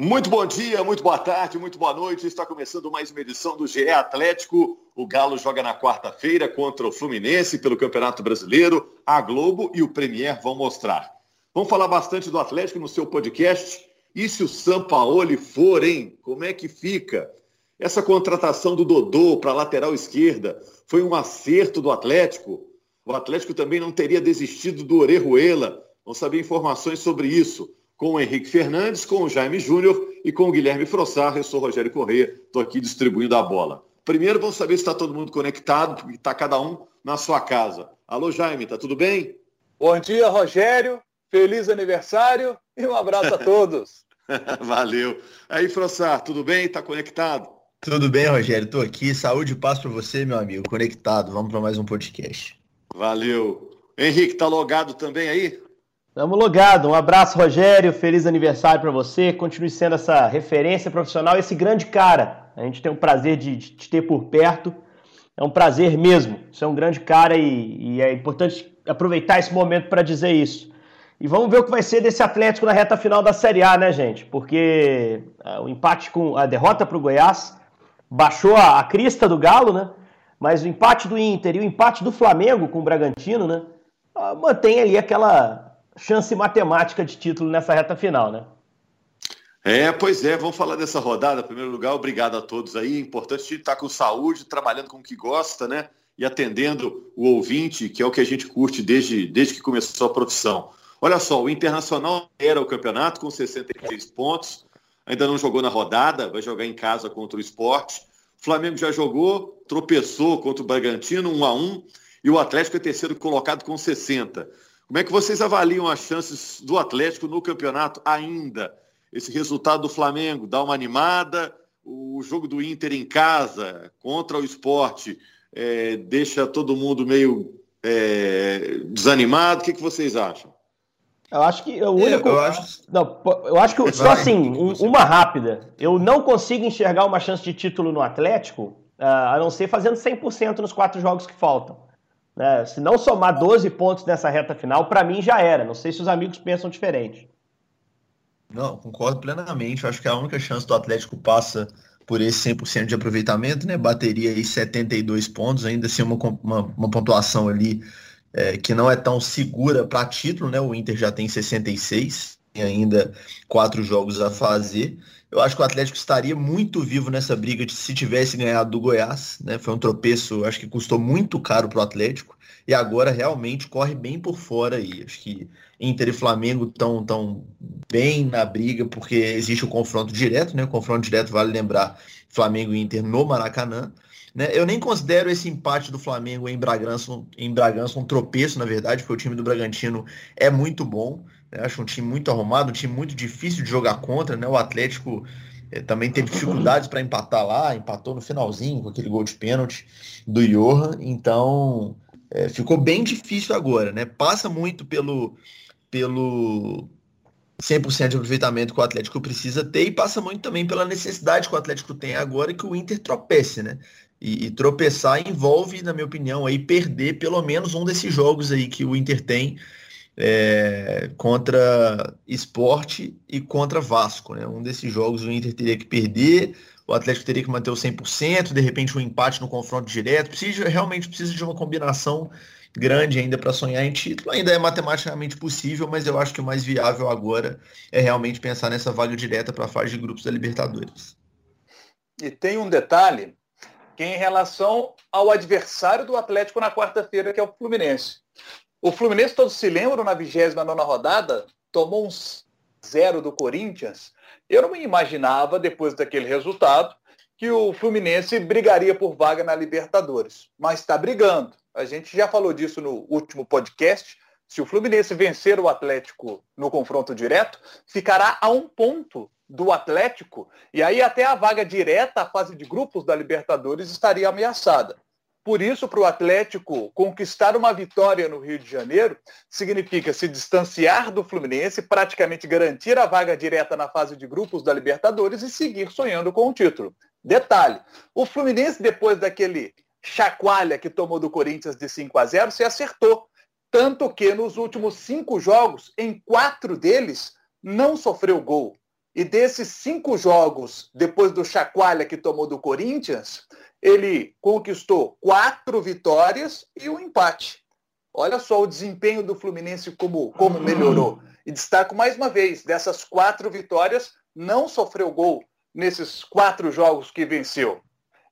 Muito bom dia, muito boa tarde, muito boa noite. Está começando mais uma edição do GE Atlético. O Galo joga na quarta-feira contra o Fluminense pelo Campeonato Brasileiro. A Globo e o Premier vão mostrar. Vamos falar bastante do Atlético no seu podcast. E se o Sampaoli for, hein? Como é que fica? Essa contratação do Dodô para a lateral esquerda foi um acerto do Atlético? O Atlético também não teria desistido do Orejuela. Vamos saber informações sobre isso com o Henrique Fernandes, com o Jaime Júnior e com o Guilherme Frossar. Eu sou o Rogério Corrêa, estou aqui distribuindo a bola. Primeiro, vamos saber se está todo mundo conectado, porque está cada um na sua casa. Alô, Jaime, tá tudo bem? Bom dia, Rogério. Feliz aniversário e um abraço a todos. Valeu. Aí, Frossar, tudo bem? Está conectado? Tudo bem, Rogério. Estou aqui. Saúde e paz para você, meu amigo. Conectado. Vamos para mais um podcast. Valeu. Henrique, tá logado também aí? Estamos logados. Um abraço, Rogério. Feliz aniversário para você. Continue sendo essa referência profissional, esse grande cara. A gente tem o prazer de, te ter por perto. É um prazer mesmo. Você é um grande cara e, e é importante aproveitar esse momento para dizer isso. E vamos ver o que vai ser desse Atlético na reta final da Série A, né, gente? Porque ah, o empate com a derrota para o Goiás baixou a, a crista do Galo, né? Mas o empate do Inter e o empate do Flamengo com o Bragantino, né? Ah, mantém ali aquela chance matemática de título nessa reta final, né? É, pois é, vamos falar dessa rodada. Em primeiro lugar, obrigado a todos aí. É importante estar com saúde, trabalhando com o que gosta, né? E atendendo o ouvinte, que é o que a gente curte desde, desde que começou a profissão. Olha só, o Internacional era o campeonato com 63 pontos, ainda não jogou na rodada, vai jogar em casa contra o esporte. O Flamengo já jogou, tropeçou contra o Bragantino, 1 a 1 e o Atlético é terceiro colocado com 60. Como é que vocês avaliam as chances do Atlético no campeonato ainda? Esse resultado do Flamengo dá uma animada, o jogo do Inter em casa contra o esporte é, deixa todo mundo meio é, desanimado. O que, que vocês acham? Eu acho que o único. Eu acho, não, eu acho que só assim, um, uma rápida. Eu não consigo enxergar uma chance de título no Atlético, ah, a não ser fazendo 100% nos quatro jogos que faltam. Né? Se não somar 12 pontos nessa reta final, para mim já era. Não sei se os amigos pensam diferente. Não, concordo plenamente. acho que a única chance do Atlético passa por esse 100% de aproveitamento, né? Bateria aí 72 pontos, ainda assim uma, uma, uma pontuação ali é, que não é tão segura para título, né? O Inter já tem 66, tem ainda quatro jogos a fazer. Eu acho que o Atlético estaria muito vivo nessa briga de se tivesse ganhado do Goiás, né? Foi um tropeço, acho que custou muito caro para o Atlético e agora realmente corre bem por fora aí. Acho que Inter e Flamengo estão tão bem na briga porque existe o confronto direto, né? O confronto direto vale lembrar Flamengo e Inter no Maracanã. Né? Eu nem considero esse empate do Flamengo em Bragança, em Bragança um tropeço, na verdade, porque o time do Bragantino é muito bom. Acho um time muito arrumado, um time muito difícil de jogar contra. Né? O Atlético é, também teve dificuldades para empatar lá, empatou no finalzinho com aquele gol de pênalti do Johan. Então é, ficou bem difícil agora. Né? Passa muito pelo, pelo 100% de aproveitamento que o Atlético precisa ter e passa muito também pela necessidade que o Atlético tem agora que o Inter tropece, né? E, e, tropeçar envolve, na minha opinião, aí perder pelo menos um desses jogos aí que o Inter tem é, contra Esporte e contra Vasco. Né? Um desses jogos o Inter teria que perder, o Atlético teria que manter o 100%, de repente um empate no confronto direto. Precisa, realmente precisa de uma combinação grande ainda para sonhar em título. Ainda é matematicamente possível, mas eu acho que o mais viável agora é realmente pensar nessa vaga direta para a fase de grupos da Libertadores. E tem um detalhe que é em relação ao adversário do Atlético na quarta-feira, que é o Fluminense. O Fluminense, todos se lembram, na 29 rodada, tomou um zero do Corinthians. Eu não me imaginava, depois daquele resultado, que o Fluminense brigaria por vaga na Libertadores. Mas está brigando. A gente já falou disso no último podcast. Se o Fluminense vencer o Atlético no confronto direto, ficará a um ponto do Atlético, e aí até a vaga direta à fase de grupos da Libertadores estaria ameaçada. Por isso, para o Atlético conquistar uma vitória no Rio de Janeiro significa se distanciar do Fluminense, praticamente garantir a vaga direta na fase de grupos da Libertadores e seguir sonhando com o título. Detalhe: o Fluminense, depois daquele chacoalha que tomou do Corinthians de 5 a 0, se acertou. Tanto que nos últimos cinco jogos, em quatro deles, não sofreu gol. E desses cinco jogos, depois do chacoalha que tomou do Corinthians, ele conquistou quatro vitórias e um empate. Olha só o desempenho do Fluminense como, como melhorou. E destaco mais uma vez, dessas quatro vitórias, não sofreu gol nesses quatro jogos que venceu.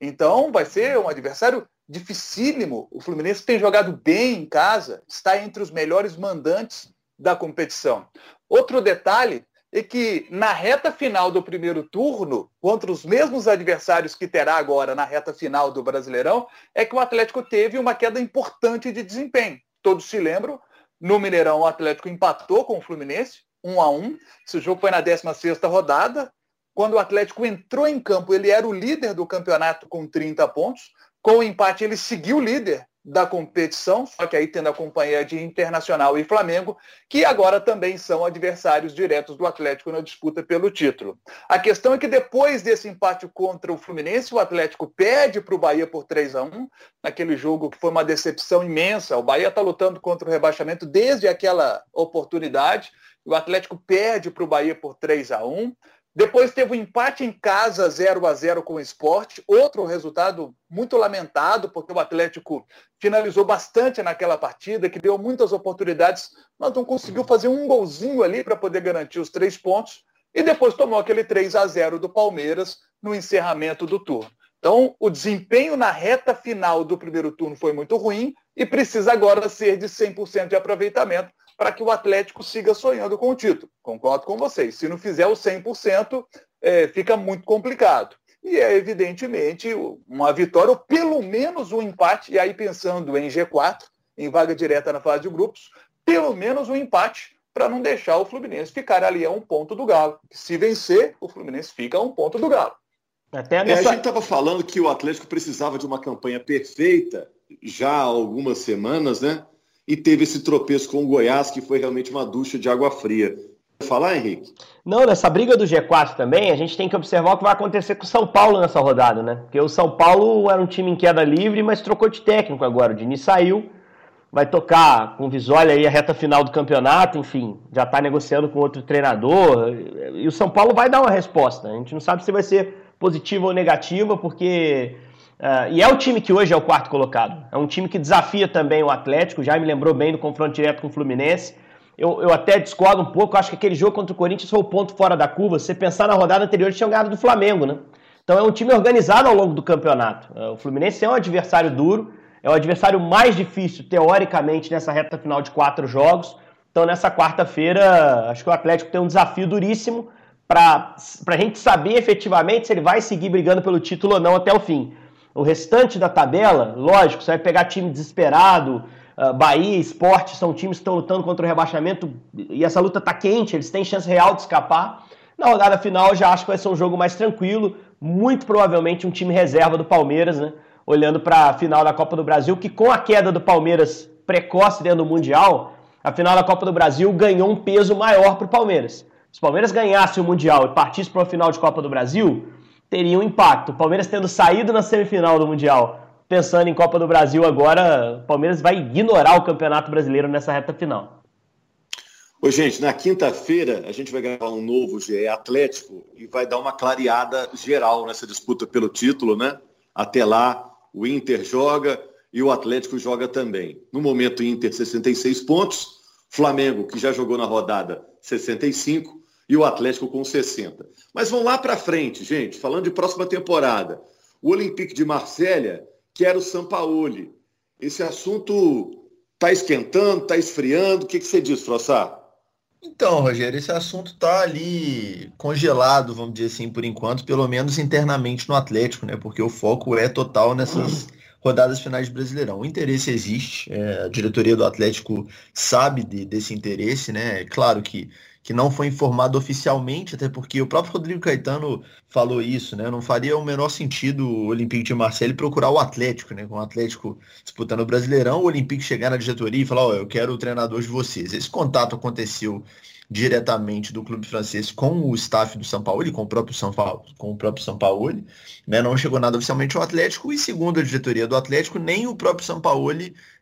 Então vai ser um adversário dificílimo. O Fluminense tem jogado bem em casa, está entre os melhores mandantes da competição. Outro detalhe é que na reta final do primeiro turno, contra os mesmos adversários que terá agora na reta final do Brasileirão, é que o Atlético teve uma queda importante de desempenho. Todos se lembram, no Mineirão o Atlético empatou com o Fluminense, 1 a 1. Esse jogo foi na 16ª rodada. Quando o Atlético entrou em campo, ele era o líder do campeonato com 30 pontos. Com o empate, ele seguiu líder da competição, só que aí tendo a companhia de Internacional e Flamengo, que agora também são adversários diretos do Atlético na disputa pelo título. A questão é que depois desse empate contra o Fluminense, o Atlético perde para o Bahia por 3 a 1 naquele jogo que foi uma decepção imensa. O Bahia está lutando contra o rebaixamento desde aquela oportunidade. O Atlético perde para o Bahia por 3 a 1 depois teve um empate em casa 0 a 0 com o esporte, outro resultado muito lamentado, porque o Atlético finalizou bastante naquela partida, que deu muitas oportunidades, mas não conseguiu fazer um golzinho ali para poder garantir os três pontos, e depois tomou aquele 3 a 0 do Palmeiras no encerramento do turno. Então, o desempenho na reta final do primeiro turno foi muito ruim e precisa agora ser de 100% de aproveitamento para que o Atlético siga sonhando com o título. Concordo com vocês. Se não fizer o 100%, é, fica muito complicado. E é evidentemente uma vitória, ou pelo menos um empate, e aí pensando em G4, em vaga direta na fase de grupos, pelo menos um empate para não deixar o Fluminense ficar ali a um ponto do Galo. Se vencer, o Fluminense fica a um ponto do Galo. Até nessa... é, a gente estava falando que o Atlético precisava de uma campanha perfeita já há algumas semanas, né? E teve esse tropeço com o Goiás, que foi realmente uma ducha de água fria. Falar, Henrique? Não, nessa briga do G4 também, a gente tem que observar o que vai acontecer com o São Paulo nessa rodada, né? Porque o São Paulo era um time em queda livre, mas trocou de técnico agora. O Dini saiu, vai tocar com o Visólia aí a reta final do campeonato, enfim, já está negociando com outro treinador. E o São Paulo vai dar uma resposta. A gente não sabe se vai ser positiva ou negativa, porque Uh, e é o time que hoje é o quarto colocado. É um time que desafia também o Atlético, já me lembrou bem do confronto direto com o Fluminense. Eu, eu até discordo um pouco, acho que aquele jogo contra o Corinthians foi o ponto fora da curva. Se você pensar na rodada anterior, eles tinham ganhado do Flamengo, né? Então é um time organizado ao longo do campeonato. Uh, o Fluminense é um adversário duro, é o adversário mais difícil, teoricamente, nessa reta final de quatro jogos. Então nessa quarta-feira, acho que o Atlético tem um desafio duríssimo para a gente saber efetivamente se ele vai seguir brigando pelo título ou não até o fim. O restante da tabela, lógico, você vai pegar time desesperado, uh, Bahia, Esporte, são times que estão lutando contra o rebaixamento e essa luta está quente, eles têm chance real de escapar. Na rodada final, já acho que vai ser um jogo mais tranquilo, muito provavelmente um time reserva do Palmeiras, né? Olhando para a final da Copa do Brasil, que com a queda do Palmeiras precoce dentro do Mundial, a final da Copa do Brasil ganhou um peso maior para o Palmeiras. Se o Palmeiras ganhasse o Mundial e partisse para uma final de Copa do Brasil, teria um impacto. O Palmeiras tendo saído na semifinal do Mundial, pensando em Copa do Brasil agora, o Palmeiras vai ignorar o Campeonato Brasileiro nessa reta final. Ô, gente, na quinta-feira a gente vai gravar um novo GE Atlético e vai dar uma clareada geral nessa disputa pelo título, né? Até lá, o Inter joga e o Atlético joga também. No momento, Inter 66 pontos, Flamengo, que já jogou na rodada, 65, e o Atlético com 60. Mas vamos lá para frente, gente, falando de próxima temporada. O Olympique de Marselha quer o Sampaoli. Esse assunto está esquentando, está esfriando. O que, que você diz, Frossá? Então, Rogério, esse assunto está ali congelado, vamos dizer assim, por enquanto, pelo menos internamente no Atlético, né? Porque o foco é total nessas rodadas finais de Brasileirão. O interesse existe, é, a diretoria do Atlético sabe de, desse interesse, né? É claro que que não foi informado oficialmente, até porque o próprio Rodrigo Caetano falou isso, né? Não faria o menor sentido o Olympique de Marseille procurar o Atlético, né? Com o Atlético disputando o Brasileirão, o Olympique chegar na diretoria e falar, ó, oh, eu quero o treinador de vocês. Esse contato aconteceu diretamente do clube francês com o staff do São Paulo e com o próprio São Paulo, com o próprio São Paulo, né? Não chegou nada oficialmente ao Atlético e segundo a diretoria do Atlético, nem o próprio São Paulo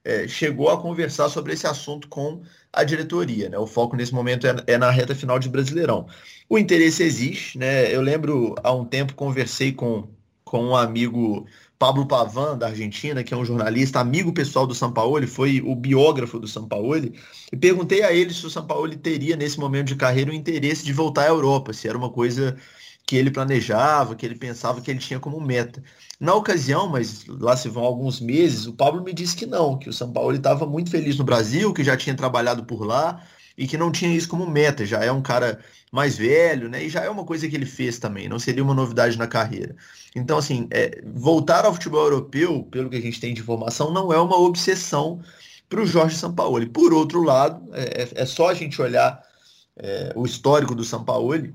é, chegou a conversar sobre esse assunto com a diretoria, né? O foco nesse momento é, é na reta final de Brasileirão. O interesse existe, né? Eu lembro há um tempo conversei com com um amigo Pablo Pavan, da Argentina, que é um jornalista, amigo pessoal do ele foi o biógrafo do São Paulo, e perguntei a ele se o São Paulo teria, nesse momento de carreira, o interesse de voltar à Europa, se era uma coisa que ele planejava, que ele pensava que ele tinha como meta. Na ocasião, mas lá se vão alguns meses, o Pablo me disse que não, que o São Paulo estava muito feliz no Brasil, que já tinha trabalhado por lá e que não tinha isso como meta. Já é um cara mais velho, né? E já é uma coisa que ele fez também, não seria uma novidade na carreira. Então, assim, é, voltar ao futebol europeu, pelo que a gente tem de informação, não é uma obsessão para o Jorge Sampaoli. Por outro lado, é, é, é só a gente olhar é, o histórico do Sampaoli,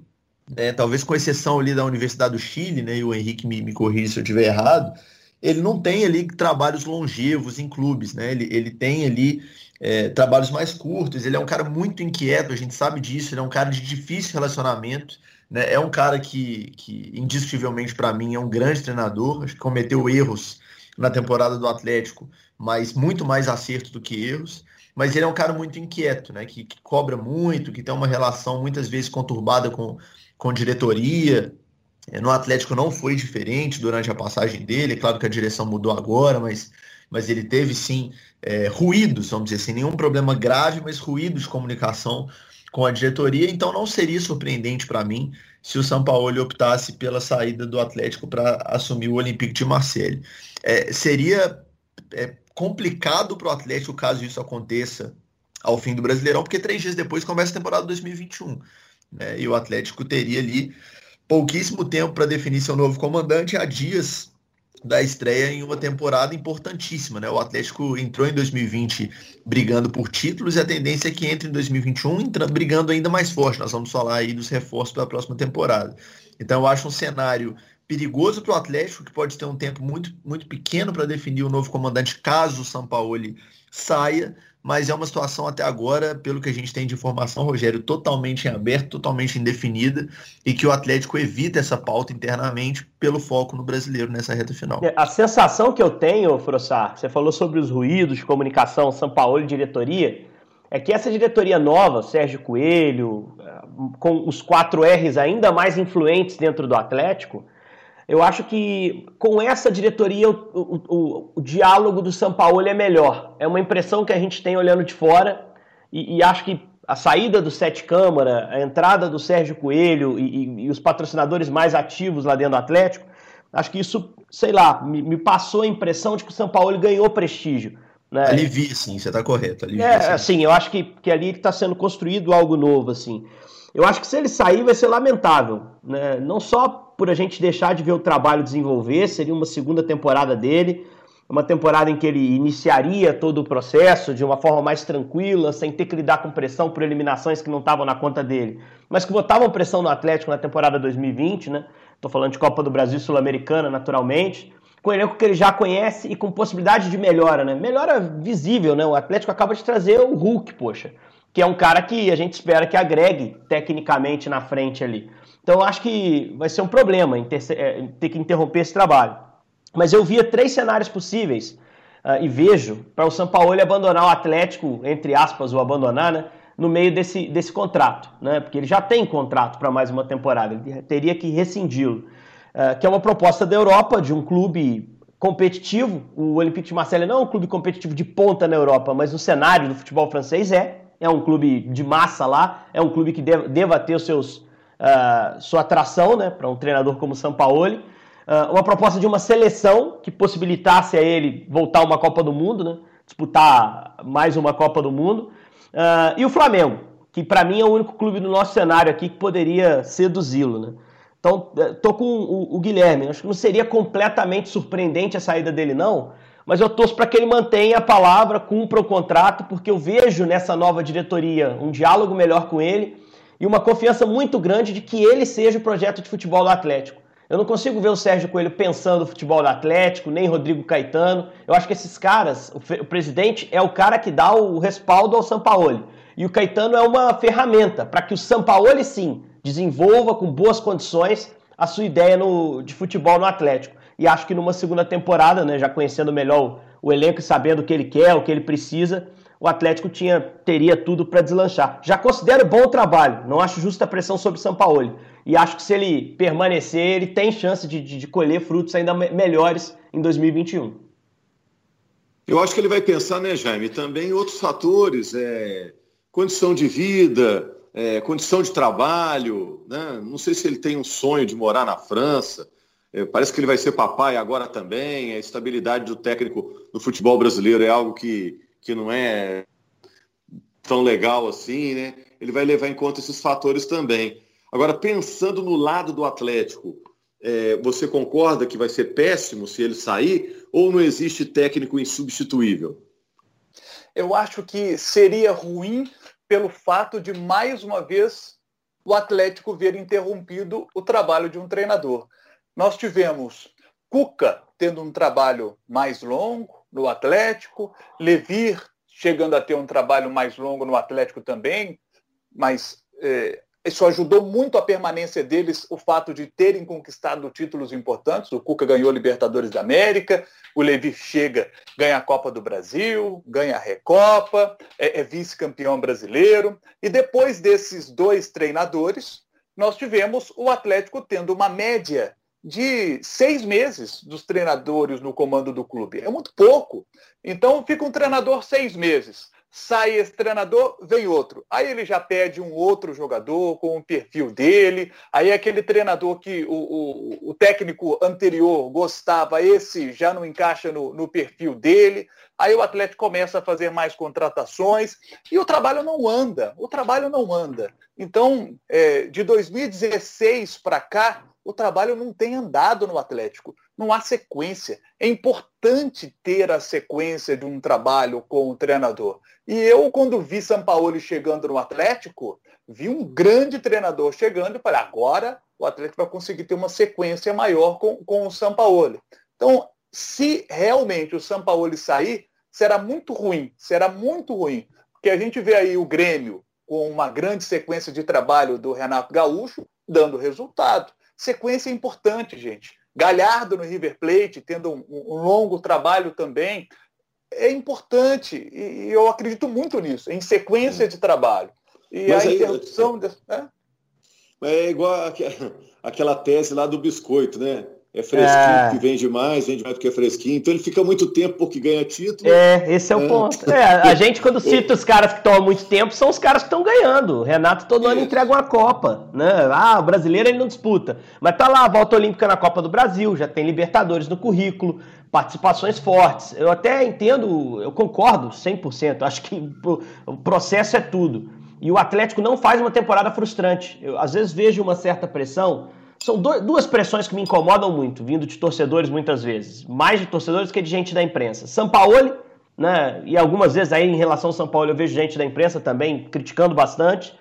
né, talvez com exceção ali da Universidade do Chile, né, e o Henrique me, me corrija se eu estiver errado, ele não tem ali trabalhos longevos em clubes, né? Ele, ele tem ali é, trabalhos mais curtos, ele é um cara muito inquieto, a gente sabe disso, ele é um cara de difícil relacionamento, né? É um cara que, que indiscutivelmente para mim é um grande treinador, acho que cometeu erros na temporada do Atlético, mas muito mais acertos do que erros. Mas ele é um cara muito inquieto, né? Que, que cobra muito, que tem uma relação muitas vezes conturbada com, com diretoria. É, no Atlético não foi diferente durante a passagem dele. É claro que a direção mudou agora, mas, mas ele teve sim é, ruídos, vamos dizer assim, nenhum problema grave, mas ruídos de comunicação com a diretoria. Então não seria surpreendente para mim se o São Paulo optasse pela saída do Atlético para assumir o Olympique de Marseille. É, seria é, complicado para o Atlético caso isso aconteça ao fim do Brasileirão, porque três dias depois começa a temporada 2021. Né? E o Atlético teria ali pouquíssimo tempo para definir seu novo comandante há dias da estreia em uma temporada importantíssima, né? O Atlético entrou em 2020 brigando por títulos e a tendência é que entre em 2021 entra, brigando ainda mais forte. Nós vamos falar aí dos reforços para a próxima temporada. Então eu acho um cenário perigoso para o Atlético, que pode ter um tempo muito, muito pequeno para definir o novo comandante caso o Sampaoli saia, mas é uma situação até agora, pelo que a gente tem de informação, Rogério, totalmente em aberto, totalmente indefinida, e que o Atlético evita essa pauta internamente pelo foco no brasileiro nessa reta final. A sensação que eu tenho, Frossar, você falou sobre os ruídos comunicação, São Paulo e diretoria, é que essa diretoria nova, Sérgio Coelho, com os quatro R's ainda mais influentes dentro do Atlético, eu acho que com essa diretoria o, o, o, o diálogo do São Paulo é melhor. É uma impressão que a gente tem olhando de fora e, e acho que a saída do Sete Câmara, a entrada do Sérgio Coelho e, e, e, os patrocinadores mais ativos lá dentro do Atlético, acho que isso, sei lá, me, me passou a impressão de que o São Paulo ganhou prestígio. Né? Alivia, sim, você está correto. Alivia, é, sim. assim, eu acho que, que ali está sendo construído algo novo, assim. Eu acho que se ele sair vai ser lamentável, né? Não só por a gente deixar de ver o trabalho desenvolver, seria uma segunda temporada dele, uma temporada em que ele iniciaria todo o processo de uma forma mais tranquila, sem ter que lidar com pressão por eliminações que não estavam na conta dele, mas que botavam pressão no Atlético na temporada 2020, né? Tô falando de Copa do Brasil Sul-Americana, naturalmente. Com o elenco que ele já conhece e com possibilidade de melhora, né? Melhora visível, né? O Atlético acaba de trazer o Hulk, poxa, que é um cara que a gente espera que agregue tecnicamente na frente ali. Então acho que vai ser um problema em ter, que interromper esse trabalho. Mas eu via três cenários possíveis uh, e vejo para o São Paulo abandonar o Atlético, entre aspas, o abandonar, né, no meio desse, desse contrato, né, porque ele já tem contrato para mais uma temporada, ele teria que rescindi-lo. Uh, que é uma proposta da Europa, de um clube competitivo. O Olympique de Marseille não é um clube competitivo de ponta na Europa, mas no cenário do futebol francês é. É um clube de massa lá, é um clube que deva ter os seus uh, sua atração né, para um treinador como o Sampaoli. Uh, uma proposta de uma seleção que possibilitasse a ele voltar uma Copa do Mundo, né, disputar mais uma Copa do Mundo. Uh, e o Flamengo, que para mim é o único clube do nosso cenário aqui que poderia seduzi-lo. Né? Então, eh, tô com o, o, Guilherme. Acho que não seria completamente surpreendente a saída dele, não. Mas eu torço para que ele mantenha a palavra, cumpra o contrato, porque eu vejo nessa nova diretoria um diálogo melhor com ele e uma confiança muito grande de que ele seja o projeto de futebol do Atlético. Eu não consigo ver o Sérgio Coelho pensando no futebol do Atlético, nem Rodrigo Caetano. Eu acho que esses caras, o, presidente é o cara que dá o respaldo ao Sampaoli. E o Caetano é uma ferramenta para que o Sampaoli, sim, desenvolva com boas condições a sua ideia no, de futebol no Atlético. E acho que numa segunda temporada, né, já conhecendo melhor o, o elenco e sabendo o que ele quer, o que ele precisa, o Atlético tinha, teria tudo para deslanchar. Já considero bom o trabalho, não acho justa a pressão sobre o Sampaoli. E acho que se ele permanecer, ele tem chance de, de, de colher frutos ainda melhores em 2021. Eu acho que ele vai pensar, né, Jaime, também outros fatores, é, condição de vida, é, condição de trabalho, né? não sei se ele tem um sonho de morar na França, parece que ele vai ser papai agora também, a estabilidade do técnico no futebol brasileiro é algo que, que não é tão legal assim, né? Ele vai levar em conta esses fatores também. Agora, pensando no lado do Atlético, é, você concorda que vai ser péssimo se ele sair ou não existe técnico insubstituível? Eu acho que seria ruim pelo fato de, mais uma vez, o Atlético ver interrompido o trabalho de um treinador. Nós tivemos Cuca tendo um trabalho mais longo no Atlético, Levir chegando a ter um trabalho mais longo no Atlético também, mas é, isso ajudou muito a permanência deles, o fato de terem conquistado títulos importantes. O Cuca ganhou Libertadores da América, o Levi chega, ganha a Copa do Brasil, ganha a Recopa, é, é vice-campeão brasileiro. E depois desses dois treinadores, nós tivemos o Atlético tendo uma média de seis meses dos treinadores no comando do clube. É muito pouco. Então fica um treinador seis meses sai esse treinador, vem outro. Aí ele já pede um outro jogador com o perfil dele. Aí aquele treinador que o, o, o técnico anterior gostava, esse já não encaixa no, no, perfil dele. Aí o Atlético começa a fazer mais contratações e o trabalho não anda. O trabalho não anda. Então, é, de 2016 para cá, o trabalho não tem andado no Atlético não há sequência. É importante ter a sequência de um trabalho com o treinador. E eu, quando vi Sampaoli chegando no Atlético, vi um grande treinador chegando e falei, agora o Atlético vai conseguir ter uma sequência maior com, com o Sampaoli. Então, se realmente o Sampaoli sair, será muito ruim, será muito ruim. Porque a gente vê aí o Grêmio com uma grande sequência de trabalho do Renato Gaúcho, dando resultado. Sequência é importante, gente. Galhardo no River Plate, tendo um, um longo trabalho também, é importante e eu acredito muito nisso, em sequência de trabalho. E Mas a aí, interrupção. É, de, né? é igual aquela tese lá do biscoito, né? É fresquinho é... que vende mais, vende mais do que é fresquinho. Então ele fica muito tempo porque ganha título. É, esse é o é. ponto. É, a gente, quando cita os caras que estão há muito tempo, são os caras que estão ganhando. O Renato todo ano entrega uma Copa. Né? Ah, o brasileiro ele não disputa. Mas tá lá, a volta olímpica na Copa do Brasil, já tem Libertadores no currículo, participações fortes. Eu até entendo, eu concordo 100%. Acho que o processo é tudo. E o Atlético não faz uma temporada frustrante. Eu, às vezes, vejo uma certa pressão são duas pressões que me incomodam muito, vindo de torcedores muitas vezes. Mais de torcedores que de gente da imprensa. Sampaoli, né? E algumas vezes aí em relação ao São Paulo eu vejo gente da imprensa também criticando bastante.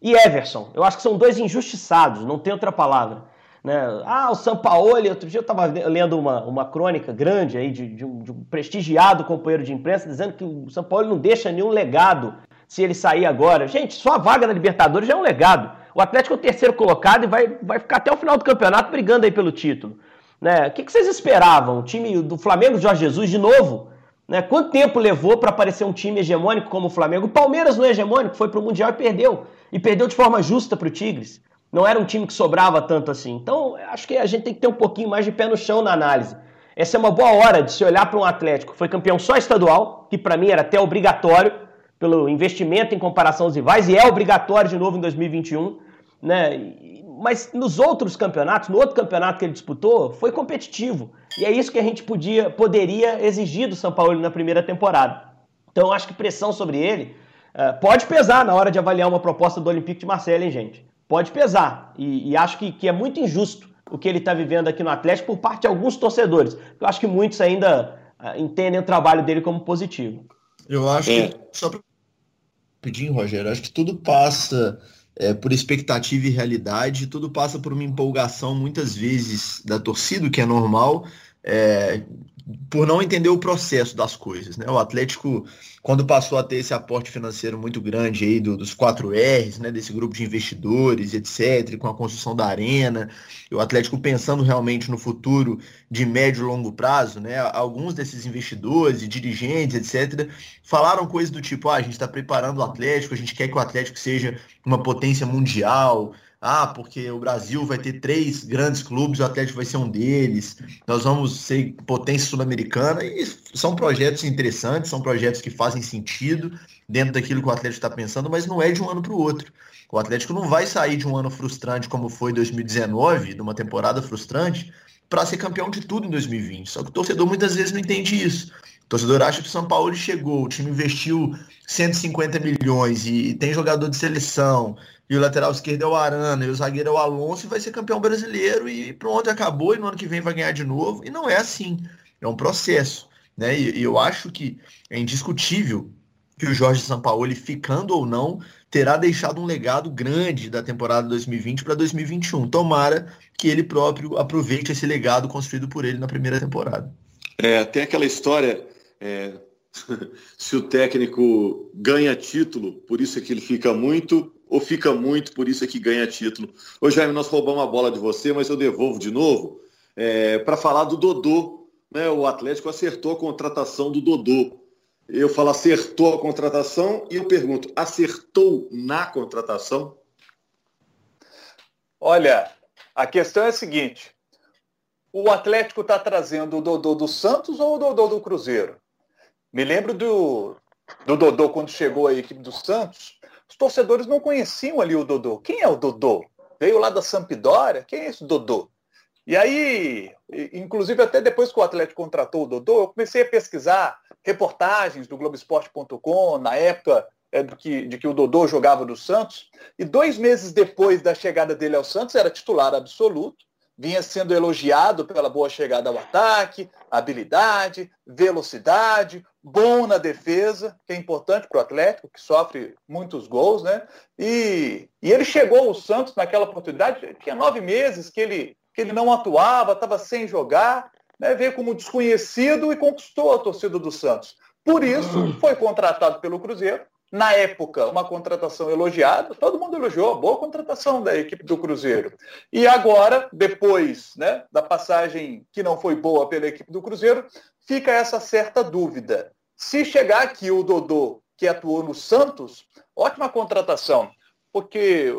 E Everson. Eu acho que são dois injustiçados, não tem outra palavra. Né? Ah, o Sampaoli, outro dia eu estava lendo uma, uma crônica grande aí de, de, um, de, um, prestigiado companheiro de imprensa dizendo que o Sampaoli não deixa nenhum legado se ele sair agora. Gente, só a vaga na Libertadores já é um legado. O Atlético é o terceiro colocado e vai, vai ficar até o final do campeonato brigando aí pelo título. Né? O que, que vocês esperavam? O time do Flamengo, Jorge Jesus, de novo? Né? Quanto tempo levou para aparecer um time hegemônico como o Flamengo? O Palmeiras não é hegemônico, foi para o Mundial e perdeu. E perdeu de forma justa para o Tigres. Não era um time que sobrava tanto assim. Então, acho que a gente tem que ter um pouquinho mais de pé no chão na análise. Essa é uma boa hora de se olhar para um Atlético foi campeão só estadual, que para mim era até obrigatório, pelo investimento em comparação aos rivais, e é obrigatório de novo em 2021 né? Mas nos outros campeonatos, no outro campeonato que ele disputou, foi competitivo. E é isso que a gente podia, poderia exigir do São Paulo na primeira temporada. Então acho que pressão sobre ele uh, pode pesar na hora de avaliar uma proposta do Olympique de Marseille, hein, gente? Pode pesar. E, e acho que, que é muito injusto o que ele está vivendo aqui no Atlético por parte de alguns torcedores. Eu acho que muitos ainda uh, entendem o trabalho dele como positivo. Eu acho é. que, só para pedir, Rogério, acho que tudo passa é, por expectativa e realidade, tudo passa por uma empolgação muitas vezes da torcida, o que é normal, é, por não entender o processo das coisas. Né? O Atlético, quando passou a ter esse aporte financeiro muito grande aí do, dos 4 R's, né, desse grupo de investidores, etc., com a construção da arena, o Atlético pensando realmente no futuro de médio e longo prazo, né, alguns desses investidores e dirigentes, etc., falaram coisas do tipo, ah, a gente está preparando o Atlético, a gente quer que o Atlético seja uma potência mundial, ah, porque o Brasil vai ter três grandes clubes, o Atlético vai ser um deles, nós vamos ser potência sul-americana, e são projetos interessantes, são projetos que fazem sentido dentro daquilo que o Atlético está pensando, mas não é de um ano para o outro. O Atlético não vai sair de um ano frustrante como foi 2019, de uma temporada frustrante, para ser campeão de tudo em 2020. Só que o torcedor muitas vezes não entende isso. O torcedor acha que o São Paulo chegou, o time investiu 150 milhões e tem jogador de seleção, e o lateral esquerdo é o Arana, e o zagueiro é o Alonso, e vai ser campeão brasileiro, e pronto, acabou, e no ano que vem vai ganhar de novo. E não é assim, é um processo. Né? E, e eu acho que é indiscutível que o Jorge Sampaoli, ficando ou não, terá deixado um legado grande da temporada 2020 para 2021. Tomara que ele próprio aproveite esse legado construído por ele na primeira temporada. É, tem aquela história. É, se o técnico ganha título, por isso é que ele fica muito, ou fica muito, por isso é que ganha título. Ô Jaime, nós roubamos a bola de você, mas eu devolvo de novo é, para falar do Dodô. Né? O Atlético acertou a contratação do Dodô. Eu falo acertou a contratação e eu pergunto, acertou na contratação? Olha, a questão é a seguinte: o Atlético está trazendo o Dodô do Santos ou o Dodô do Cruzeiro? Me lembro do, do Dodô quando chegou a equipe do Santos os torcedores não conheciam ali o Dodô. Quem é o Dodô? Veio lá da Sampdoria? Quem é esse Dodô? E aí, inclusive até depois que o Atlético contratou o Dodô, eu comecei a pesquisar reportagens do Globoesporte.com, na época é, do que, de que o Dodô jogava no Santos, e dois meses depois da chegada dele ao Santos, era titular absoluto, vinha sendo elogiado pela boa chegada ao ataque, habilidade, velocidade, bom na defesa, que é importante para o Atlético, que sofre muitos gols, né? E, e ele chegou ao Santos naquela oportunidade, tinha nove meses que ele, que ele não atuava, estava sem jogar, né? veio como desconhecido e conquistou a torcida do Santos. Por isso, foi contratado pelo Cruzeiro, na época, uma contratação elogiada, todo mundo elogiou, boa contratação da equipe do Cruzeiro. E agora, depois né, da passagem que não foi boa pela equipe do Cruzeiro, fica essa certa dúvida. Se chegar aqui o Dodô, que atuou no Santos, ótima contratação, porque,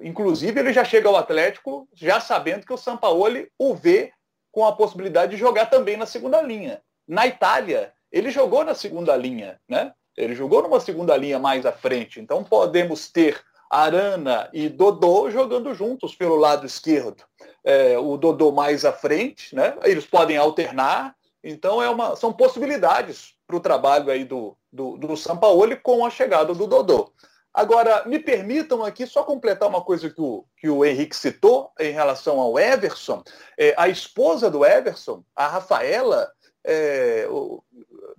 inclusive, ele já chega ao Atlético já sabendo que o Sampaoli o vê com a possibilidade de jogar também na segunda linha. Na Itália, ele jogou na segunda linha, né? Ele jogou numa segunda linha mais à frente. Então podemos ter Arana e Dodô jogando juntos pelo lado esquerdo. É, o Dodô mais à frente, né? Eles podem alternar. Então é uma, são possibilidades para o trabalho aí do, do, do Sampaoli com a chegada do Dodô. Agora, me permitam aqui só completar uma coisa que o, que o Henrique citou em relação ao Everson. É, a esposa do Everson, a Rafaela, é,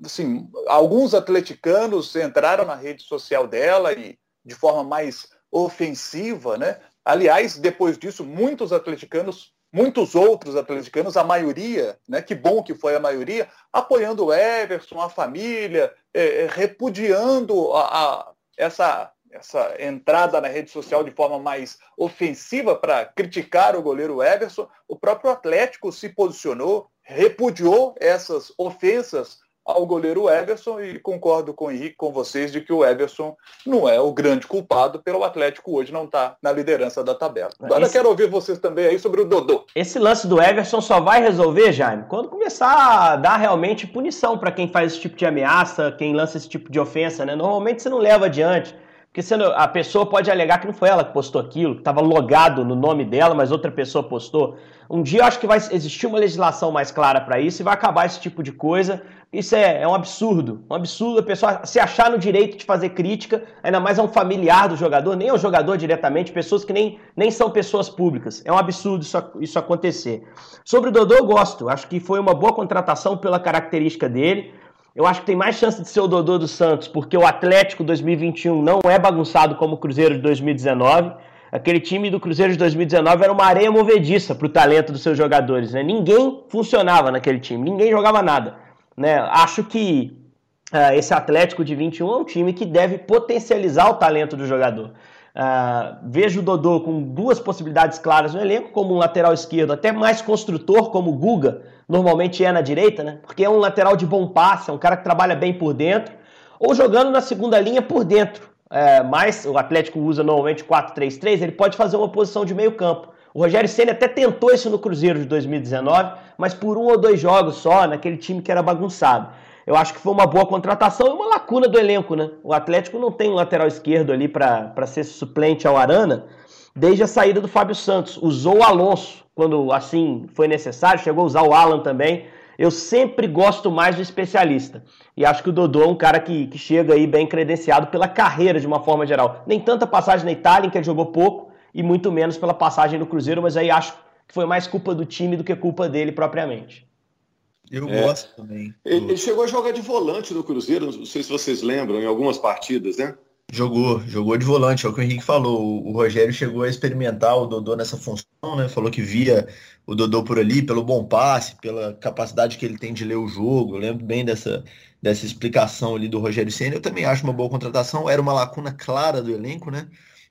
assim, alguns atleticanos entraram na rede social dela e de forma mais ofensiva, né? Aliás, depois disso, muitos atleticanos, muitos outros atleticanos, a maioria, né? Que bom que foi a maioria, apoiando o Everson, a família, é, é repudiando a, a, essa essa entrada na rede social de forma mais ofensiva para criticar o goleiro Everson, o próprio Atlético se posicionou, repudiou essas ofensas ao goleiro Everson e concordo com o Henrique, com vocês, de que o Everson não é o grande culpado pelo Atlético hoje não estar tá na liderança da tabela. Agora Esse... quero ouvir vocês também aí sobre o Dodô. Esse lance do Everson só vai resolver, Jaime, quando começar a dar realmente punição para quem faz esse tipo de ameaça, quem lança esse tipo de ofensa, né? Normalmente você não leva adiante. Porque sendo, a pessoa pode alegar que não foi ela que postou aquilo, que estava logado no nome dela, mas outra pessoa postou. Um dia eu acho que vai existir uma legislação mais clara para isso e vai acabar esse tipo de coisa. Isso é, é, um absurdo. Um absurdo a pessoa se achar no direito de fazer crítica, ainda mais a um familiar do jogador, nem ao jogador diretamente, pessoas que nem, nem são pessoas públicas. É um absurdo isso, isso acontecer. Sobre o Dodô, eu gosto. Acho que foi uma boa contratação pela característica dele. Eu acho que tem mais chance de ser o Dodô dos Santos, porque o Atlético 2021 não é bagunçado como o Cruzeiro de 2019. Aquele time do Cruzeiro de 2019 era uma areia movediça para o talento dos seus jogadores. Né? Ninguém funcionava naquele time, ninguém jogava nada. Né? Acho que uh, esse Atlético de 21 é um time que deve potencializar o talento do jogador. Uh, vejo o Dodô com duas possibilidades claras no elenco, como um lateral esquerdo até mais construtor, como o Guga normalmente é na direita, né? porque é um lateral de bom passe, é um cara que trabalha bem por dentro, ou jogando na segunda linha por dentro. É, mas o Atlético usa normalmente 4-3-3, ele pode fazer uma posição de meio campo. O Rogério Senna até tentou isso no Cruzeiro de 2019, mas por um ou dois jogos só, naquele time que era bagunçado. Eu acho que foi uma boa contratação e uma lacuna do elenco, né? O Atlético não tem um lateral esquerdo ali para ser suplente ao Arana desde a saída do Fábio Santos. Usou o Alonso quando assim foi necessário, chegou a usar o Alan também. Eu sempre gosto mais do especialista. E acho que o Dodô é um cara que, que chega aí bem credenciado pela carreira de uma forma geral. Nem tanta passagem na Itália, em que ele jogou pouco, e muito menos pela passagem no Cruzeiro, mas aí acho que foi mais culpa do time do que culpa dele propriamente. Eu é. gosto também. Ele, ele, chegou a jogar de volante no Cruzeiro, não sei se vocês lembram, em algumas partidas, né? Jogou, jogou de volante, é o que o Henrique falou. O Rogério chegou a experimentar o Dodô nessa função, né? Falou que via o Dodô por ali pelo bom passe, pela capacidade que ele tem de ler o jogo. Eu lembro bem dessa, dessa explicação ali do Rogério Senna. Eu também acho uma boa contratação. Era uma lacuna clara do elenco, né?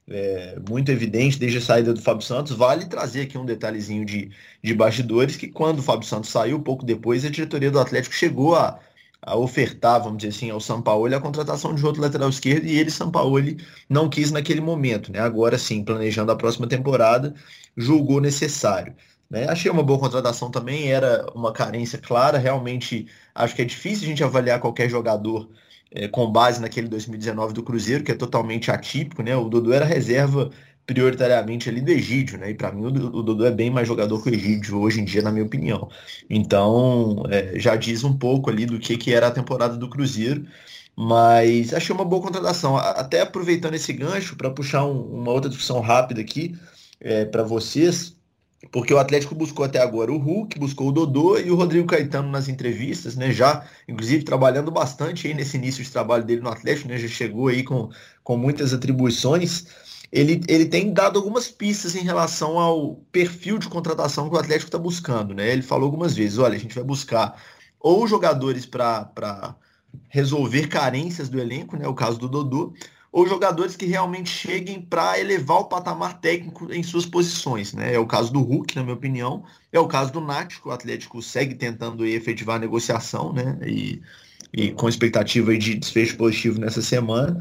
É, muito evidente desde a saída do Fábio Santos. Vale trazer aqui um detalhezinho de, de bastidores que quando o Fábio Santos saiu, pouco depois, a diretoria do Atlético chegou a a ofertar, vamos dizer assim, ao Sampaoli a contratação de outro lateral esquerdo e ele, Sampaoli, não quis naquele momento. Né? Agora sim, planejando a próxima temporada, julgou necessário. Né? Achei uma boa contratação também, era uma carência clara, realmente acho que é difícil a gente avaliar qualquer jogador é, com base naquele 2019 do Cruzeiro, que é totalmente atípico, né? O Dudu era reserva prioritariamente ali do Egídio, né? E para mim o, o Dodô é bem mais jogador que o Egídio hoje em dia, na minha opinião. Então, é, já diz um pouco ali do que, que era a temporada do Cruzeiro, mas achei uma boa contratação. Até aproveitando esse gancho para puxar um, uma outra discussão rápida aqui é, para vocês, porque o Atlético buscou até agora o Hulk, buscou o Dodô e o Rodrigo Caetano nas entrevistas, né? Já, inclusive, trabalhando bastante aí nesse início de trabalho dele no Atlético, né? Já chegou aí com, com muitas atribuições ele, ele tem dado algumas pistas em relação ao perfil de contratação que o Atlético está buscando. Né? Ele falou algumas vezes: olha, a gente vai buscar ou jogadores para resolver carências do elenco, né? o caso do Dodô, ou jogadores que realmente cheguem para elevar o patamar técnico em suas posições. Né? É o caso do Hulk, na minha opinião, é o caso do Nath, que o Atlético segue tentando efetivar a negociação né? e, e com expectativa de desfecho positivo nessa semana.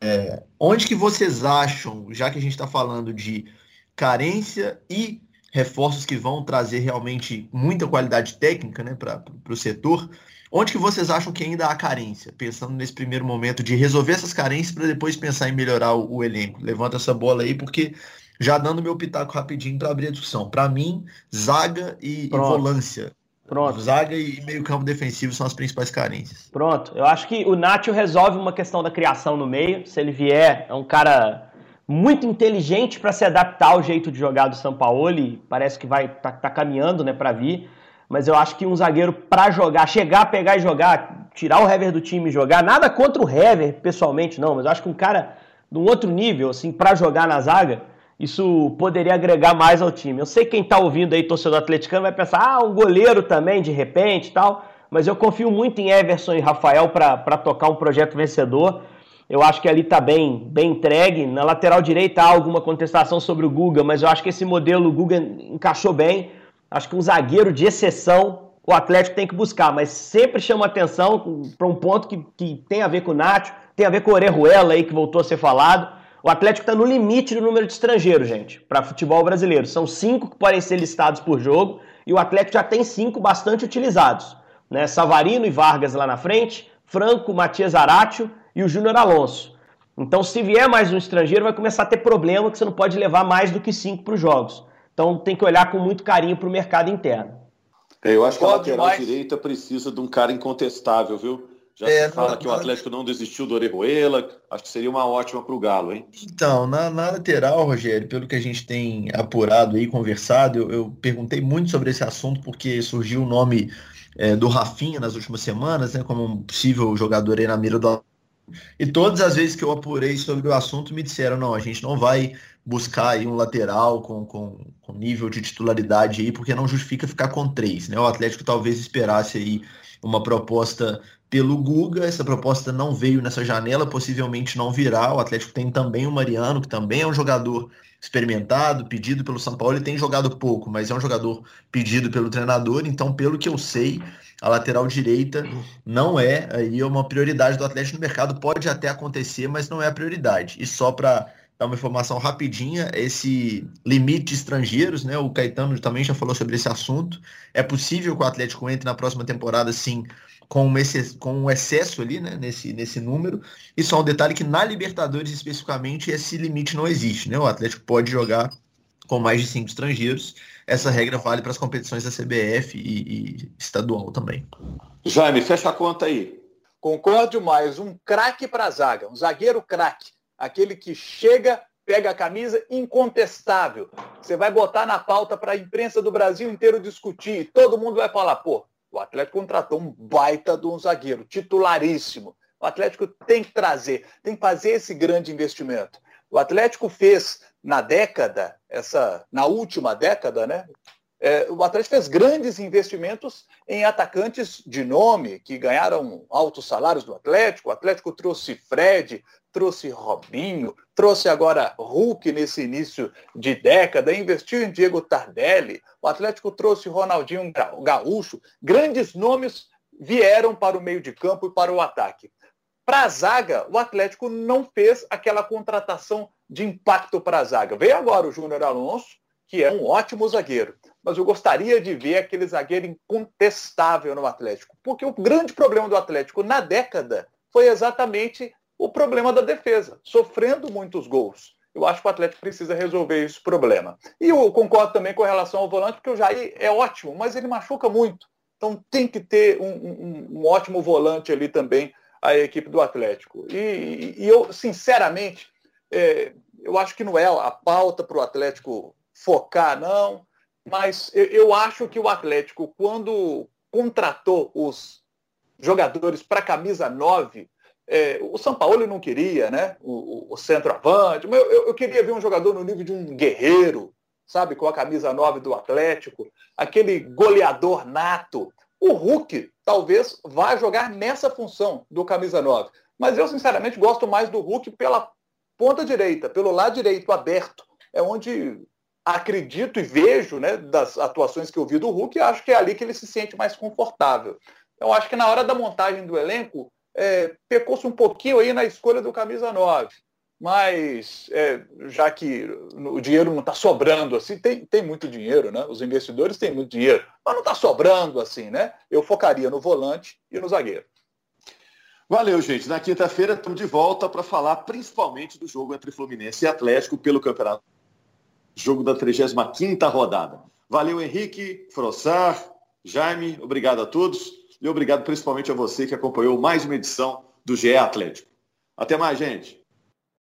É, onde que vocês acham, já que a gente está falando de carência e reforços que vão trazer realmente muita qualidade técnica né, para o setor, onde que vocês acham que ainda há carência? Pensando nesse primeiro momento de resolver essas carências para depois pensar em melhorar o, o, elenco. Levanta essa bola aí, porque já dando meu pitaco rapidinho para abrir a discussão. Para mim, zaga e, e volância Pronto. Zaga e meio campo defensivo são as principais carências. Pronto. Eu acho que o Nacho resolve uma questão da criação no meio. Se ele vier, é um cara muito inteligente para se adaptar ao jeito de jogar do Sampaoli. Parece que vai tá, tá caminhando, né, para vir. Mas eu acho que um zagueiro para jogar, chegar, pegar e jogar, tirar o Hever do time e jogar, nada contra o Hever, pessoalmente não, mas eu acho que um cara de um outro nível, assim, para jogar na zaga, isso poderia agregar mais ao time. Eu sei que quem está ouvindo aí, torcedor atleticano, vai pensar, ah, um goleiro também, de repente tal, mas eu confio muito em Everson e Rafael para tocar um projeto vencedor. Eu acho que ali está bem, bem entregue. Na lateral direita há alguma contestação sobre o Guga, mas eu acho que esse modelo o Guga encaixou bem. Acho que um zagueiro de exceção o Atlético tem que buscar, mas sempre chama atenção para um ponto que, que tem a ver com o Nacho, tem a ver com o Orejuela aí, que voltou a ser falado. O Atlético está no limite do número de estrangeiros, gente, para futebol brasileiro. São cinco que podem ser listados por jogo e o Atlético já tem cinco bastante utilizados. Né? Savarino e Vargas lá na frente, Franco, Matias Aratio e o Júnior Alonso. Então, se vier mais um estrangeiro, vai começar a ter problema que você não pode levar mais do que cinco para os jogos. Então, tem que olhar com muito carinho para o mercado interno. É, eu acho que a lateral demais. direita precisa de um cara incontestável, viu? Já é, se fala que o Atlético não desistiu do Orejuela, acho que seria uma ótima para o Galo, hein? Então, na, na, lateral, Rogério, pelo que a gente tem apurado e conversado, eu, eu, perguntei muito sobre esse assunto porque surgiu o nome é, do Rafinha nas últimas semanas, né, como um possível jogador aí na mira do E todas as vezes que eu apurei sobre o assunto, me disseram, não, a gente não vai buscar aí um lateral com, com, com nível de titularidade aí, porque não justifica ficar com três, né? O Atlético talvez esperasse aí uma proposta pelo Guga, essa proposta não veio nessa janela, possivelmente não virá. O Atlético tem também o Mariano, que também é um jogador experimentado, pedido pelo São Paulo, ele tem jogado pouco, mas é um jogador pedido pelo treinador, então pelo que eu sei, a lateral direita não é aí uma prioridade do Atlético no mercado, pode até acontecer, mas não é a prioridade. E só para dar uma informação rapidinha, esse limite de estrangeiros, né? O Caetano também já falou sobre esse assunto. É possível que o Atlético entre na próxima temporada, sim, com um, excesso, com um excesso ali, né, nesse, nesse número. E só um detalhe que na Libertadores, especificamente, esse limite não existe, né? O Atlético pode jogar com mais de cinco estrangeiros. Essa regra vale para as competições da CBF e, e estadual também. Jaime, fecha a conta aí. Concordo mais. Um craque para a zaga, um zagueiro craque aquele que chega, pega a camisa, incontestável. Você vai botar na pauta para a imprensa do Brasil inteiro discutir, e todo mundo vai falar, pô, o Atlético contratou um baita de um zagueiro, titularíssimo. O Atlético tem que trazer, tem que fazer esse grande investimento. O Atlético fez na década, essa, na última década, né? É, o Atlético fez grandes investimentos em atacantes de nome, que ganharam altos salários do Atlético. O Atlético trouxe Fred, trouxe Robinho, trouxe agora Hulk nesse início de década, investiu em Diego Tardelli, o Atlético trouxe Ronaldinho Gaúcho, grandes nomes vieram para o meio de campo e para o ataque. Para a zaga, o Atlético não fez aquela contratação de impacto para a zaga. Veio agora o Júnior Alonso, que é um ótimo zagueiro, mas eu gostaria de ver aquele zagueiro incontestável no Atlético, porque o grande problema do Atlético na década foi exatamente o problema da defesa, sofrendo muitos gols. Eu acho que o Atlético precisa resolver esse problema. E eu concordo também com relação ao volante, porque o Jair é ótimo, mas ele machuca muito. Então tem que ter um, um, um ótimo volante ali também, a equipe do Atlético. E, e eu, sinceramente, é, eu acho que não é a pauta para o Atlético focar, não. Mas eu, eu acho que o Atlético, quando contratou os jogadores para camisa 9, é, o São Paulo não queria, né? O, o, centroavante, mas eu, eu, queria ver um jogador no nível de um guerreiro, sabe, com a camisa 9 do Atlético, aquele goleador nato. O Hulk talvez vá jogar nessa função do camisa 9. Mas eu, sinceramente, gosto mais do Hulk pela ponta direita, pelo lado direito aberto. É onde acredito e vejo, né, das atuações que eu vi do Hulk, acho que é ali que ele se sente mais confortável. Então, acho que na hora da montagem do elenco, é, pecou-se um pouquinho aí na escolha do camisa 9. Mas, é, já que o dinheiro não está sobrando assim, tem, tem muito dinheiro, né? Os investidores têm muito dinheiro, mas não está sobrando assim, né? Eu focaria no volante e no zagueiro. Valeu, gente. Na quinta-feira estamos de volta para falar principalmente do jogo entre Fluminense e Atlético pelo campeonato. Jogo da 35ª rodada. Valeu, Henrique, Frossar, Jaime, obrigado a todos. E obrigado principalmente a você que acompanhou mais uma edição do GE Atlético. Até mais, gente.